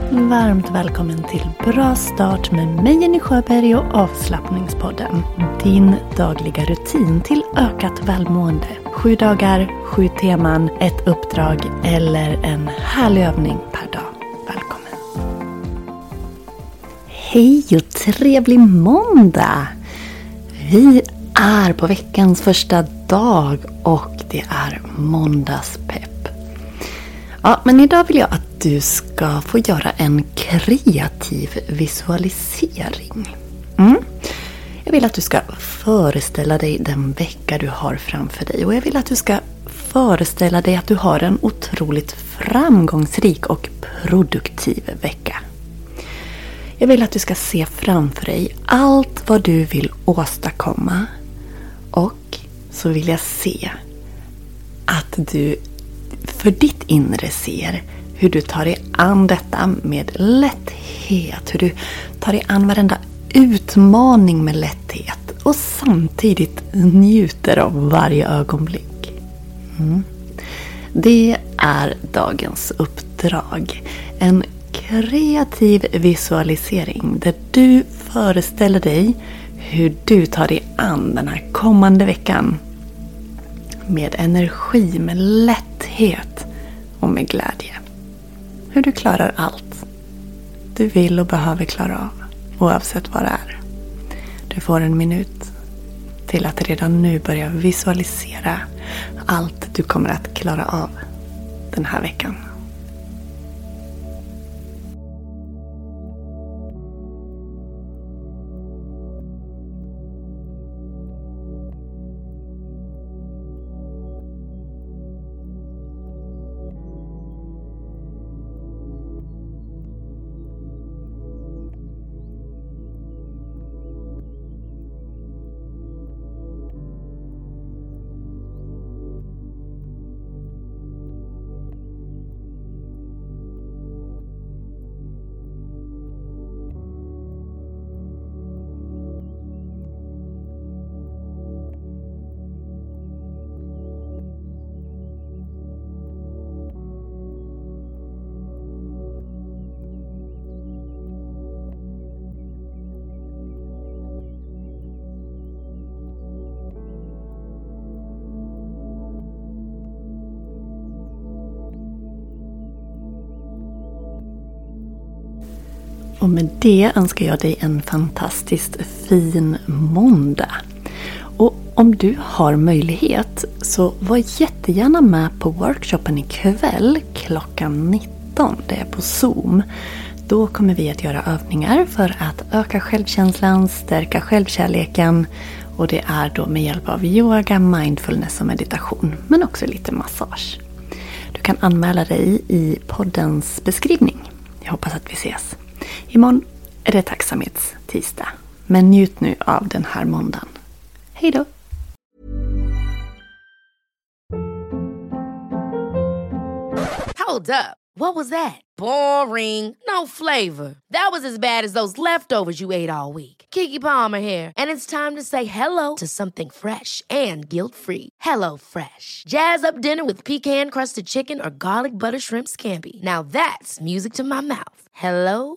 Varmt välkommen till Bra start med mig Jenny Sjöberg och avslappningspodden. Din dagliga rutin till ökat välmående. Sju dagar, sju teman, ett uppdrag eller en härlig övning per dag. Välkommen! Hej och trevlig måndag! Vi är på veckans första dag och det är måndagspepp. Ja, men idag vill jag att du ska få göra en kreativ visualisering. Mm. Jag vill att du ska föreställa dig den vecka du har framför dig. Och jag vill att du ska föreställa dig att du har en otroligt framgångsrik och produktiv vecka. Jag vill att du ska se framför dig allt vad du vill åstadkomma. Och så vill jag se att du för ditt inre ser hur du tar dig an detta med lätthet. Hur du tar dig an varenda utmaning med lätthet. Och samtidigt njuter av varje ögonblick. Mm. Det är dagens uppdrag. En kreativ visualisering där du föreställer dig hur du tar dig an den här kommande veckan. Med energi, med lätthet och med glädje. Hur du klarar allt du vill och behöver klara av. Oavsett vad det är. Du får en minut till att redan nu börja visualisera allt du kommer att klara av den här veckan. Och med det önskar jag dig en fantastiskt fin måndag. Och om du har möjlighet så var jättegärna med på workshopen ikväll klockan 19. Det är på Zoom. Då kommer vi att göra övningar för att öka självkänslan, stärka självkärleken och det är då med hjälp av yoga, mindfulness och meditation. Men också lite massage. Du kan anmäla dig i poddens beskrivning. Jag hoppas att vi ses. Imorgon är det tacksamhetstisdag. Men njut nu av den här måndagen. Hej då! Hold up. What was that? Boring. No flavor. That was as bad as those leftovers you ate all week. Kiki Palmer here, and it's time to say hello to something fresh and guilt-free. Hello Fresh. Jazz up dinner with pecan-crusted chicken or garlic butter shrimp scampi. Now that's music to my mouth. Hello